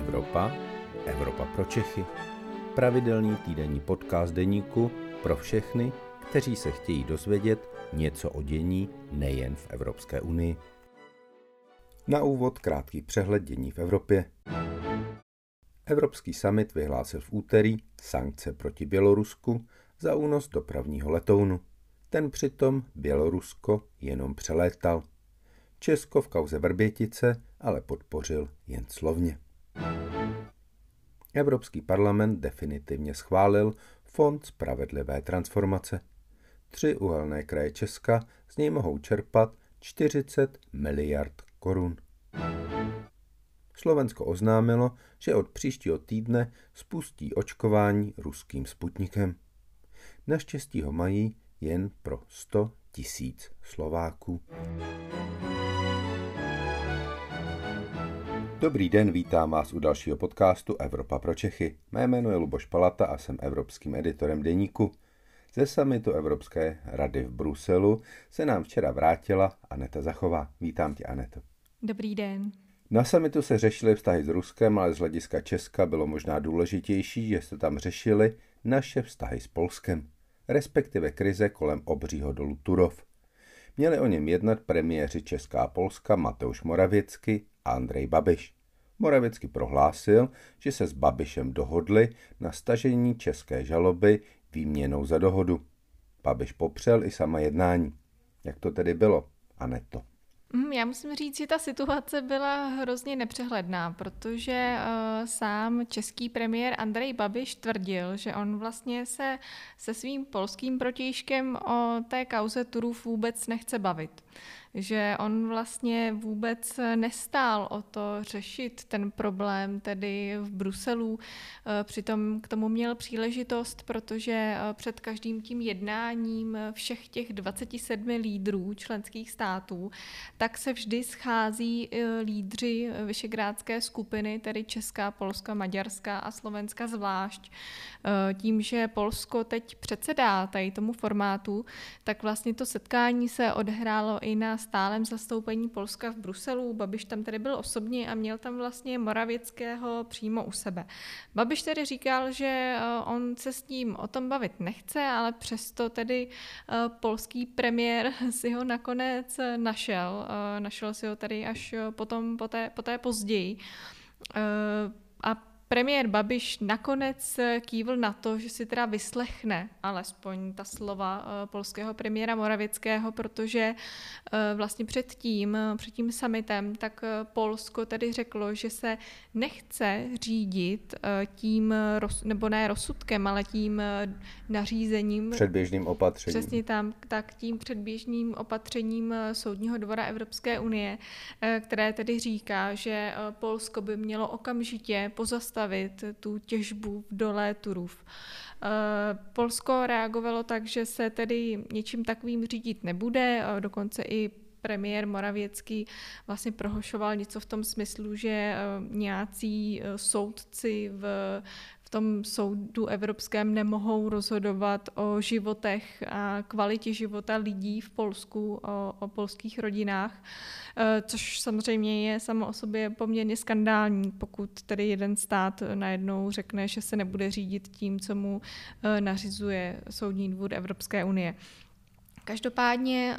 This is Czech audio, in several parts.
Evropa, Evropa pro Čechy. Pravidelný týdenní podcast deníku pro všechny, kteří se chtějí dozvědět něco o dění nejen v Evropské unii. Na úvod krátký přehled dění v Evropě. Evropský summit vyhlásil v úterý sankce proti Bělorusku za únos dopravního letounu. Ten přitom Bělorusko jenom přelétal. Česko v kauze Vrbětice ale podpořil jen slovně. Evropský parlament definitivně schválil Fond spravedlivé transformace. Tři uhelné kraje Česka z něj mohou čerpat 40 miliard korun. Slovensko oznámilo, že od příštího týdne spustí očkování ruským sputnikem. Naštěstí ho mají jen pro 100 tisíc Slováků. Dobrý den, vítám vás u dalšího podcastu Evropa pro Čechy. Mé jméno je Luboš Palata a jsem evropským editorem deníku. Ze samitu Evropské rady v Bruselu se nám včera vrátila Aneta Zachová. Vítám tě, Aneto. Dobrý den. Na samitu se řešily vztahy s Ruskem, ale z hlediska Česka bylo možná důležitější, že se tam řešily naše vztahy s Polskem, respektive krize kolem obřího dolu Turov. Měli o něm jednat premiéři Česká a Polska Mateusz Moravěcky Andrej Babiš. Moravěcky prohlásil, že se s Babišem dohodli na stažení české žaloby výměnou za dohodu. Babiš popřel i sama jednání. Jak to tedy bylo, Aneto? Mm, já musím říct, že ta situace byla hrozně nepřehledná, protože uh, sám český premiér Andrej Babiš tvrdil, že on vlastně se se svým polským protějškem o té kauze Turův vůbec nechce bavit že on vlastně vůbec nestál o to řešit ten problém tedy v Bruselu. Eh, přitom k tomu měl příležitost, protože eh, před každým tím jednáním všech těch 27 lídrů členských států, tak se vždy schází eh, lídři Vyšegrádské skupiny, tedy Česká, Polska, Maďarská a Slovenska zvlášť. Tím, že Polsko teď předsedá tady tomu formátu, tak vlastně to setkání se odehrálo i na stálem zastoupení Polska v Bruselu. Babiš tam tedy byl osobně a měl tam vlastně Moravěckého přímo u sebe. Babiš tedy říkal, že eh, on se s ním o tom bavit nechce, ale přesto tedy eh, polský premiér si ho nakonec našel. Eh, našel si ho tady až potom, poté, poté později. A Premiér Babiš nakonec eh, kývl na to, že si teda vyslechne alespoň ta slova eh, polského premiéra Moravického, protože eh, vlastně před tím, před tím summitem, tak Polsko tedy řeklo, že se nechce řídit tím, nebo ne rozsudkem, ale tím nařízením. Předběžným opatřením. Přesně tam, tak tím předběžným opatřením Soudního dvora Evropské unie, které tedy říká, že Polsko by mělo okamžitě pozastavit zastavit tu těžbu v dole Turův. Eh, Polsko reagovalo tak, že se tedy něčím takovým řídit nebude, dokonce i premiér Moravěcký vlastně prohošoval něco v tom smyslu, že eh, nějací eh, soudci v, tom soudu evropském nemohou rozhodovat o životech a kvalitě života lidí v Polsku, o, o polských rodinách, eh, což samozřejmě je samo o sobě poměrně skandální, pokud tedy jeden stát najednou řekne, že se nebude řídit tím, co mu nařizuje Soudní dvůr Evropské unie. Každopádně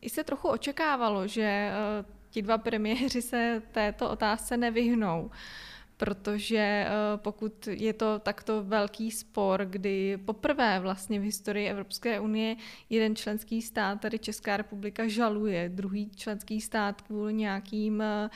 i se trochu očekávalo, že ti dva premiéři se této otázce nevyhnou protože eh, pokud je to takto velký spor, kdy poprvé vlastně v historii Evropské unie jeden členský stát, tady Česká republika, žaluje druhý členský stát kvůli nějakým eh,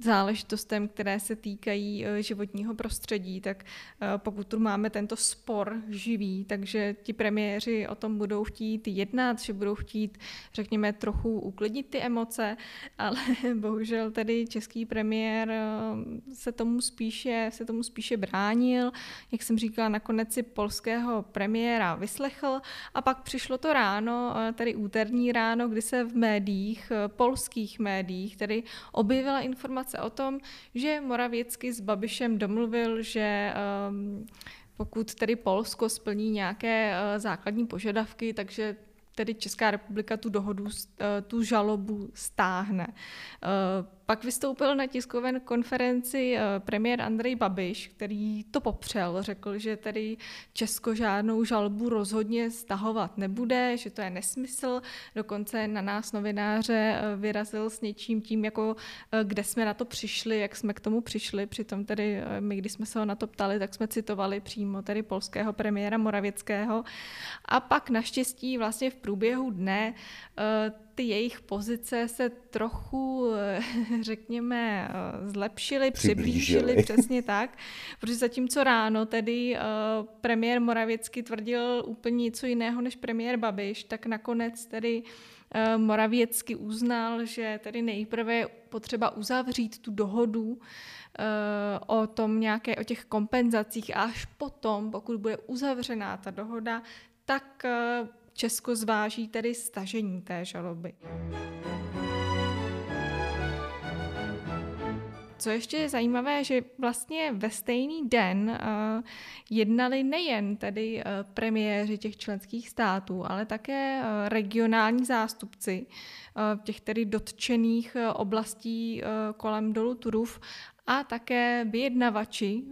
záležitostem, které se týkají eh, životního prostředí, tak eh, pokud tu máme tento spor živý, takže ti premiéři o tom budou chtít jednat, že budou chtít, řekněme, trochu uklidnit ty emoce, ale bohužel tedy český premiér eh, se tomu spíše, se tomu spíše bránil. Jak jsem říkala, nakonec si polského premiéra vyslechl a pak přišlo to ráno, tedy úterní ráno, kdy se v médiích, polských médiích, tedy objevila informace informace o tom, že Moravěcky s Babišem domluvil, že um, pokud tedy Polsko splní nějaké uh, základní požadavky, takže tedy Česká republika tu dohodu, uh, tu žalobu stáhne. Pak vystoupil na tiskové konferenci eh, premiér Andrej Babiš, který to popřel, řekl, že tedy Česko žádnou žalbu rozhodně stahovat nebude, že to je nesmysl, dokonce na nás novináře vyrazil s něčím tím, jako kde jsme na to přišli, jak jsme k tomu přišli, přitom tedy my, když jsme se ho na to ptali, tak jsme citovali přímo tedy polského premiéra Moravěckého a pak naštěstí vlastně v průběhu dne ty jejich pozice se trochu, eh, řekněme, eh, zlepšily, přiblížily, přiblížily. přesně tak, protože zatímco ráno tedy eh, premiér Moravěcky tvrdil úplně něco jiného než premiér Babiš, tak nakonec tedy Moravěcky uznal, že tedy nejprve je potřeba uzavřít tu dohodu o tom nějaké, o těch kompenzacích. A až potom, pokud bude uzavřená ta dohoda, tak Česko zváží tedy stažení té žaloby. Co ještě je zajímavé, že vlastně ve stejný den uh, jednali nejen tedy uh, premiéři těch členských států, ale také uh, regionální zástupci těch tedy dotčených oblastí kolem dolu Turów a také vyjednavači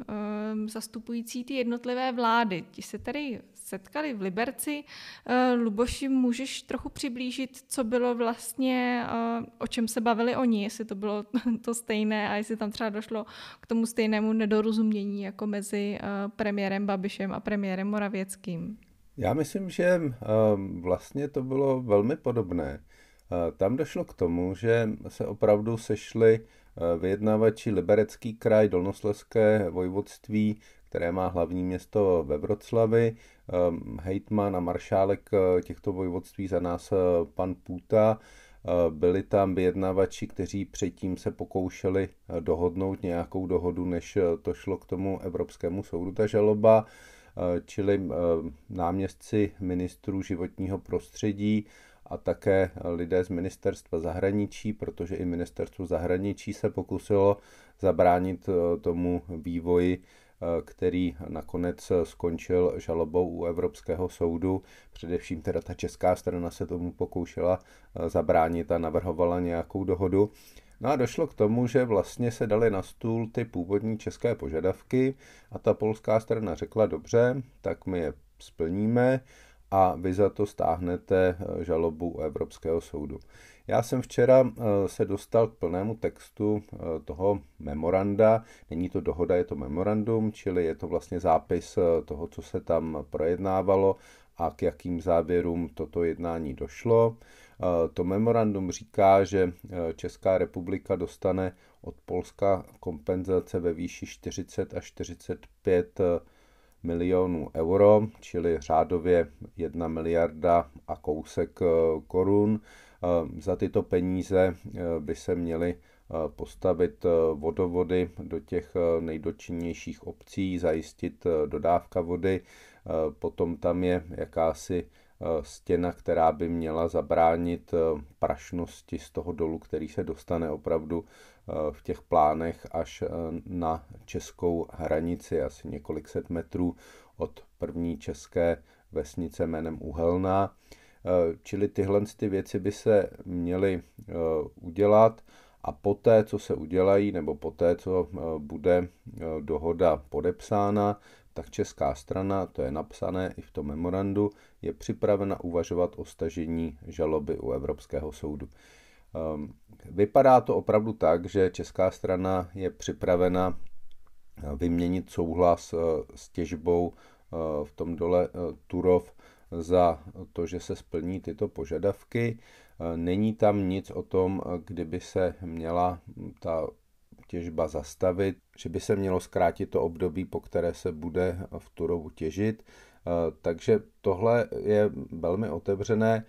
zastupující ty jednotlivé vlády. Ti se tedy setkali v Liberci. Eh, Luboši, můžeš trochu přiblížit, co bylo vlastně, eh, o čem se bavili oni, jestli to bylo to stejné a jestli tam třeba došlo k tomu stejnému nedorozumění jako mezi eh, premiérem Babišem a premiérem Moravěckým? Já myslím, že vlastně to bylo velmi podobné. Tam došlo k tomu, že se opravdu sešli vyjednavači Liberecký kraj, Dolnosleské vojvodství, které má hlavní město ve Vroclavi, ehm, hejtman a maršálek eh, těchto vojvodství za nás eh, pan Půta. Eh, byli tam vyjednavači, kteří předtím se pokoušeli dohodnout nějakou dohodu, než to šlo k tomu Evropskému soudu ta žaloba, čili náměstci ministrů životního prostředí a také lidé z ministerstva zahraničí, protože i ministerstvo zahraničí se pokusilo zabránit tomu vývoji který nakonec skončil žalobou u Evropského soudu. Především teda ta česká strana se tomu pokoušela eh, zabránit a navrhovala nějakou dohodu. No a došlo k tomu, že vlastně se dali na stůl ty původní české požadavky a ta polská strana řekla, dobře, tak my je splníme a vy za to stáhnete eh, žalobu u Evropského soudu. Já jsem včera eh, se dostal k plnému textu eh, toho memoranda. Není to dohoda, je to memorandum, čili je to vlastně zápis toho, co se tam projednávalo a k jakým závěrům toto jednání došlo. To memorandum říká, že Česká republika dostane od Polska kompenzace ve výši 40 až 45 milionů euro, čili řádově 1 miliarda a kousek eh, korun. Eh, za tyto peníze eh, by se měly postavit vodovody do těch nejdotčinnějších obcí, zajistit dodávka vody. Potom tam je jakási stěna, která by měla zabránit prašnosti z toho dolu, který se dostane opravdu v těch plánech až eh, na českou hranici, asi několik set metrů od první české vesnice jménem Uhelná. Eh, čili tyhle ty věci by se měly eh, udělat a poté, co se udělají, nebo poté, co bude dohoda podepsána, tak česká strana, to je napsané i v tom memorandu, je připravena uvažovat o stažení žaloby u Evropského soudu. Vypadá to opravdu tak, že česká strana je připravena eh, vyměnit souhlas eh, s těžbou eh, v tom dole Turov za to, že se splní tyto požadavky. Není tam nic o tom, kdyby se měla ta těžba zastavit, že by se mělo zkrátit to období, po které se bude v Turovu těžit. Takže tohle je velmi otevřené.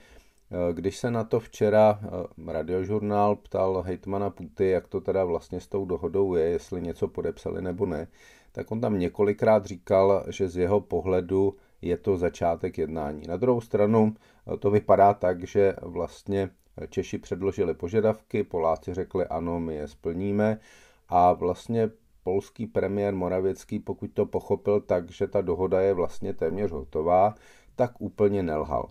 Eh, když se na to včera radiožurnál ptal hejtmana Puty, jak to teda vlastně s tou dohodou je, jestli něco podepsali nebo ne, tak on tam několikrát říkal, že z jeho pohledu je to začátek jednání. Na druhou stranu eh, to vypadá tak, že vlastně Češi předložili požadavky, Poláci řekli ano, my je splníme a vlastně polský premiér Moravěcký, pokud to pochopil tak, že ta dohoda je vlastně téměř hotová, tak úplně nelhal.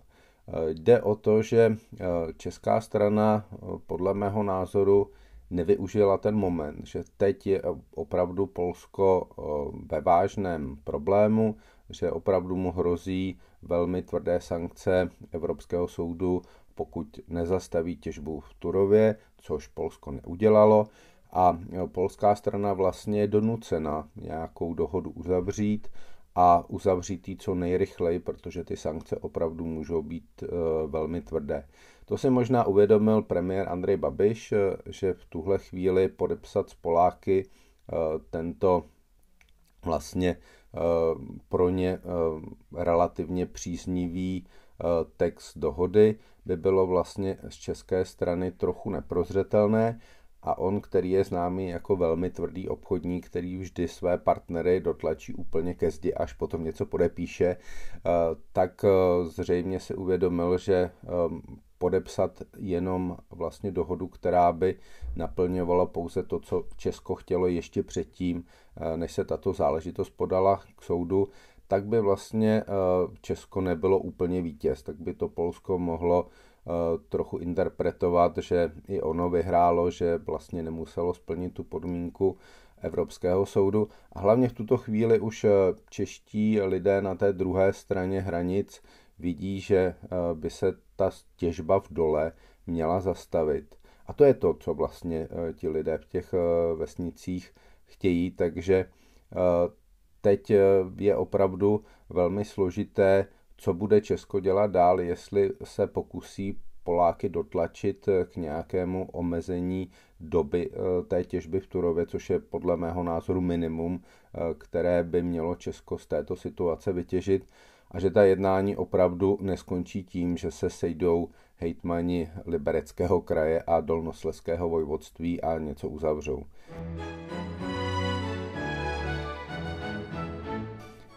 Jde o to, že eh, česká strana eh, podle mého názoru nevyužila ten moment, že teď je opravdu Polsko ve vážném problému, že opravdu mu hrozí velmi tvrdé sankce Evropského soudu, pokud nezastaví těžbu v Turově, což Polsko neudělalo. A polská strana vlastně je donucena nějakou dohodu uzavřít a uzavřít ji co nejrychleji, protože ty sankce opravdu můžou být e, velmi tvrdé. To si možná uvědomil premiér Andrej Babiš, e, že v tuhle chvíli podepsat s Poláky e, tento vlastně pro ně relativně příznivý text dohody by bylo vlastně z české strany trochu neprozřetelné. A on, který je známý jako velmi tvrdý obchodník, který vždy své partnery dotlačí úplně ke zdi, až potom něco podepíše, eh, tak eh, zřejmě si uvědomil, že eh, podepsat jenom vlastně dohodu, která by naplňovala pouze to, co Česko chtělo ještě předtím, než se tato záležitost podala k soudu, tak by vlastně Česko nebylo úplně vítěz, tak by to Polsko mohlo Eh, trochu interpretovat, že i ono vyhrálo, že vlastně nemuselo splnit tu podmínku Evropského soudu. A hlavně v tuto chvíli už eh, čeští lidé na té druhé straně hranic vidí, že eh, by se ta těžba v dole měla zastavit. A to je to, co vlastně ti lidé v těch vesnicích chtějí, takže teď je opravdu velmi složité co bude Česko dělat dál, jestli se pokusí Poláky dotlačit k nějakému omezení doby eh, té těžby v Turově, což je podle mého názoru minimum, eh, které by mělo Česko z této situace vytěžit a že ta jednání opravdu neskončí tím, že se sejdou hejtmani Libereckého kraje a Dolnosleského vojvodství a něco uzavřou.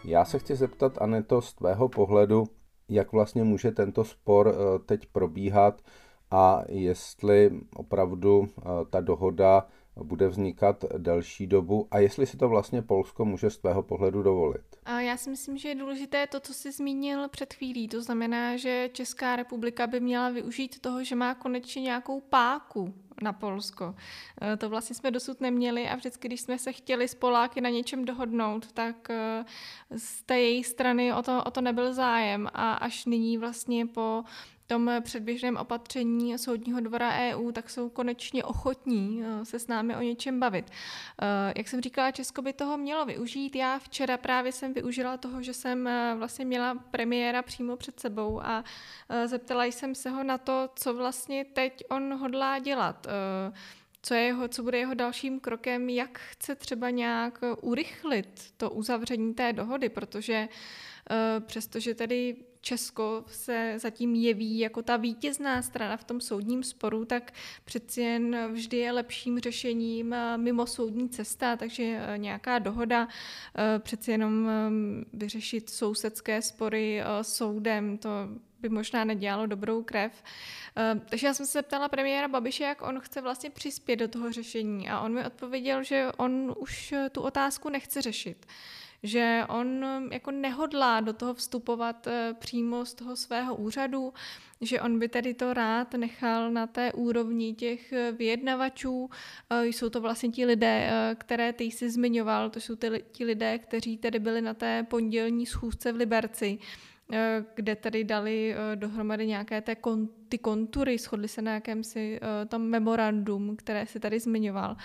Já se chci zeptat, Aneto, z tvého pohledu, jak vlastně může tento spor eh, teď probíhat a jestli opravdu eh, ta dohoda bude vznikat delší dobu a jestli si to vlastně Polsko může z tvého pohledu dovolit. Já si myslím, že je důležité to, co jsi zmínil před chvílí. To znamená, že Česká republika by měla využít toho, že má konečně nějakou páku na Polsko. Eh, to vlastně jsme dosud neměli a vždycky, když jsme se chtěli s Poláky na něčem dohodnout, tak eh, z té její strany o to, o to nebyl zájem a až nyní vlastně po tom předběžném opatření Soudního dvora EU, tak jsou konečně ochotní eh, se s námi o něčem bavit. Jak jsem říkala, Česko by toho mělo využít. Já včera právě jsem využila toho, že jsem vlastně měla premiéra přímo před sebou a zeptala jsem se ho na to, co vlastně teď on hodlá dělat Eh, co, je jeho, co bude jeho dalším krokem, jak chce třeba nějak urychlit to uzavření té dohody, protože eh, přestože tedy Česko se zatím jeví jako ta vítězná strana v tom soudním sporu, tak přeci jen vždy je lepším řešením eh, mimo soudní cesta, takže nějaká dohoda přeci jenom vyřešit sousedské spory soudem, to by možná nedělalo dobrou krev. Takže já jsem se ptala premiéra Babiše, jak on chce vlastně přispět do toho řešení a on mi odpověděl, že on už tu otázku nechce řešit že on jako nehodlá do toho vstupovat eh, přímo z toho svého úřadu, že on by tedy to rád nechal na té úrovni těch eh, vyjednavačů. Eh, jsou to vlastně ti lidé, které ty jsi zmiňoval, to jsou ty, ti lidé, kteří tedy byli na té pondělní schůzce v Liberci kde tady dali dohromady nějaké té kon, ty kontury, shodli se na jakémsi tam memorandum, které si tady zmiňoval.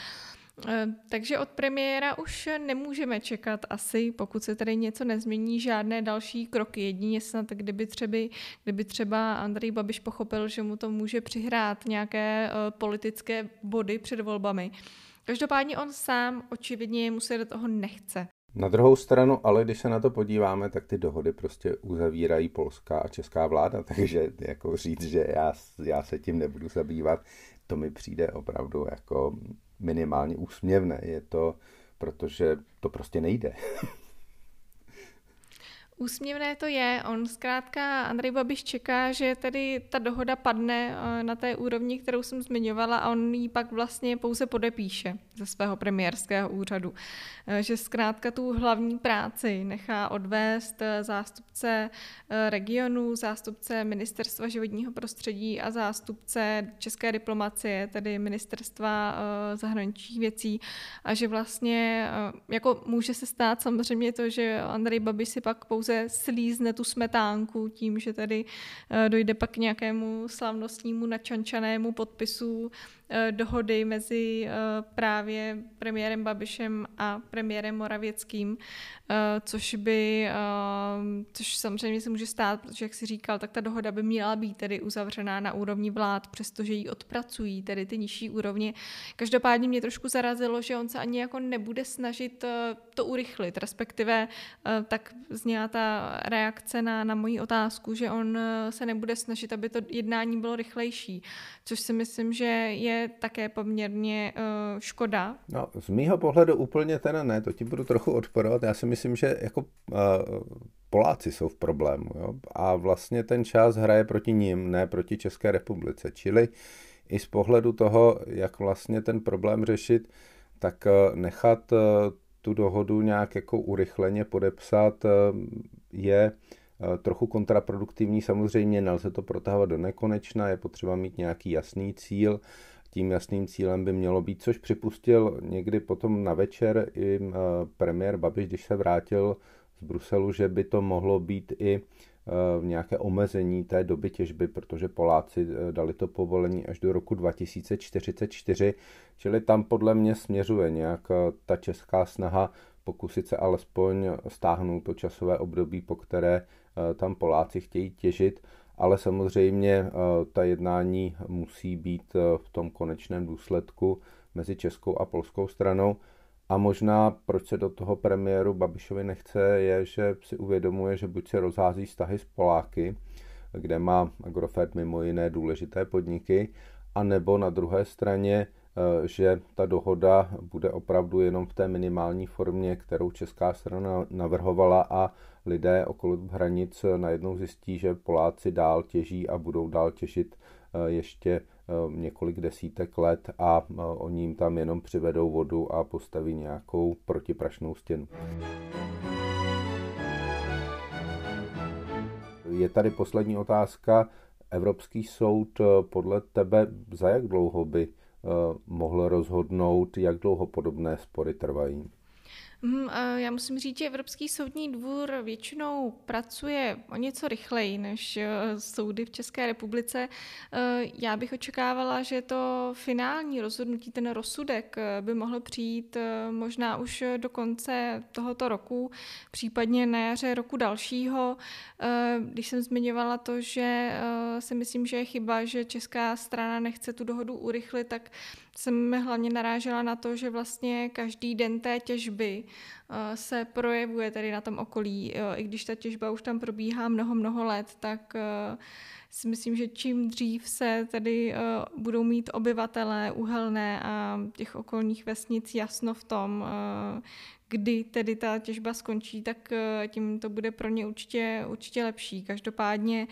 Takže od premiéra už nemůžeme čekat asi, pokud se tady něco nezmění, žádné další kroky. Jedině snad, kdyby třeba, kdyby třeba Andrej Babiš pochopil, že mu to může přihrát nějaké politické body před volbami. Každopádně on sám očividně mu se do toho nechce. Na druhou stranu, ale když se na to podíváme, tak ty dohody prostě uzavírají polská a česká vláda, takže jako říct, že já, já se tím nebudu zabývat, to mi přijde opravdu jako minimálně úsměvné. Je to, protože to prostě nejde. Úsměvné to je. On zkrátka, Andrej Babiš čeká, že tedy ta dohoda padne eh, na té úrovni, kterou jsem zmiňovala a on ji pak vlastně pouze podepíše ze svého premiérského úřadu. Eh, že zkrátka tu hlavní práci nechá odvést eh, zástupce regionu, zástupce ministerstva životního prostředí a zástupce české diplomacie, tedy ministerstva zahraničních věcí a že vlastně jako může se stát samozřejmě to, že Andrej Babiš si pak pouze pouze slízne tu smetánku tím, že tady eh, dojde pak k nějakému slavnostnímu načančanému podpisu dohody mezi eh, právě premiérem Babišem a premiérem Moravěckým, eh, což by, což samozřejmě se může stát, protože jak si říkal, tak ta dohoda by měla být tedy uzavřená na úrovni vlád, přestože ji odpracují, tedy ty nižší úrovně. Každopádně mě trošku zarazilo, že on se ani jako nebude snažit to urychlit, respektive tak zněla ta reakce na, na moji otázku, že on se nebude snažit, aby to jednání bylo rychlejší, což si myslím, že je také poměrně uh, škoda. No, z mýho pohledu úplně teda ne, to ti budu trochu odporovat. Já si myslím, že jako uh, Poláci jsou v problému jo? a vlastně ten čas hraje proti ním, ne proti České republice. Čili i z pohledu toho, jak vlastně ten problém řešit, tak uh, nechat uh, tu dohodu nějak jako urychleně podepsat uh, je trochu kontraproduktivní. Samozřejmě nelze to protahovat do nekonečna, je potřeba mít nějaký jasný cíl tím jasným cílem by mělo být, což připustil někdy potom na večer i eh, premiér Babiš, když se vrátil z Bruselu, že by to mohlo být i v eh, nějaké omezení té doby těžby, protože Poláci eh, dali to povolení až do roku 2044, čili tam podle mě směřuje nějak ta česká snaha pokusit se alespoň stáhnout to časové období, po které tam Poláci chtějí těžit ale samozřejmě eh, ta jednání musí být eh, v tom konečném důsledku mezi českou a polskou stranou. A možná, proč se do toho premiéru Babišovi nechce, je, že si uvědomuje, že buď se rozhází vztahy s Poláky, kde má Agrofert mimo jiné důležité podniky, a nebo na druhé straně, že ta dohoda bude opravdu jenom v té minimální formě, kterou česká strana navrhovala a lidé okolo hranic najednou zjistí, že Poláci dál těží a budou dál těžit eh, ještě eh, několik desítek let a eh, oni jim tam jenom přivedou vodu a postaví nějakou protiprašnou stěnu. Je tady poslední otázka. Evropský soud podle tebe za jak dlouho by mohl rozhodnout, jak dlouho podobné spory trvají? Mm, já musím říct, že Evropský soudní dvůr většinou pracuje o něco rychleji než eh, soudy v České republice. Eh, já bych očekávala, že to finální rozhodnutí, ten rozsudek eh, by mohl přijít možná už do konce tohoto roku, případně na jaře roku dalšího. Když jsem zmiňovala to, že si myslím, že je chyba, že česká strana nechce tu dohodu urychlit, tak jsem hlavně narážela na to, že vlastně každý den té těžby eh, se projevuje tady na tom okolí. I když ta těžba už tam probíhá mnoho, mnoho let, tak eh, si myslím, že čím dřív se tady eh, budou mít obyvatelé uhelné a těch okolních vesnic jasno v tom, kdy tedy ta těžba skončí, tak tím to bude pro ně určitě, určitě lepší. Každopádně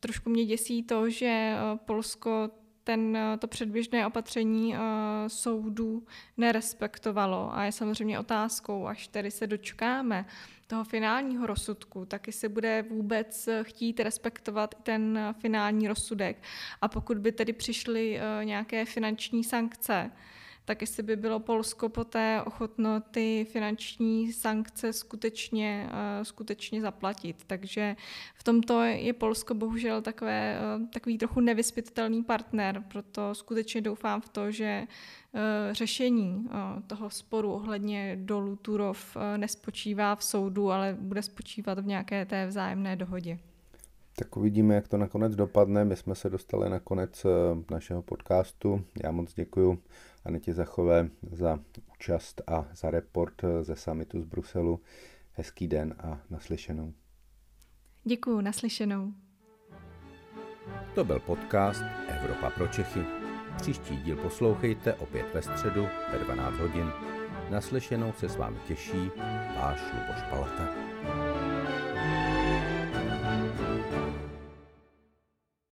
trošku mě děsí to, že Polsko ten, eh, to předběžné opatření uh, soudu nerespektovalo. A je samozřejmě otázkou, až tedy se dočkáme toho finálního rozsudku, taky se bude vůbec chtít respektovat ten finální rozsudek. A pokud by tedy přišly uh, nějaké finanční sankce, tak jestli by bylo Polsko poté ochotno ty finanční sankce skutečně, uh, skutečně zaplatit. Takže v tomto je Polsko bohužel takové, uh, takový trochu nevyspytatelný partner, proto skutečně doufám v to, že uh, řešení toho sporu ohledně dolů Turov nespočívá v soudu, ale bude spočívat v nějaké té vzájemné dohodě. Tak uvidíme, jak to nakonec dopadne. My jsme se dostali na konec našeho podcastu. Já moc děkuji Anetě Zachové za účast a za report ze samitu z Bruselu. Hezký den a naslyšenou. Děkuji, naslyšenou. To byl podcast Evropa pro Čechy. Příští díl poslouchejte opět ve středu ve 12 hodin. Naslyšenou se s vámi těší váš Luboš Palata.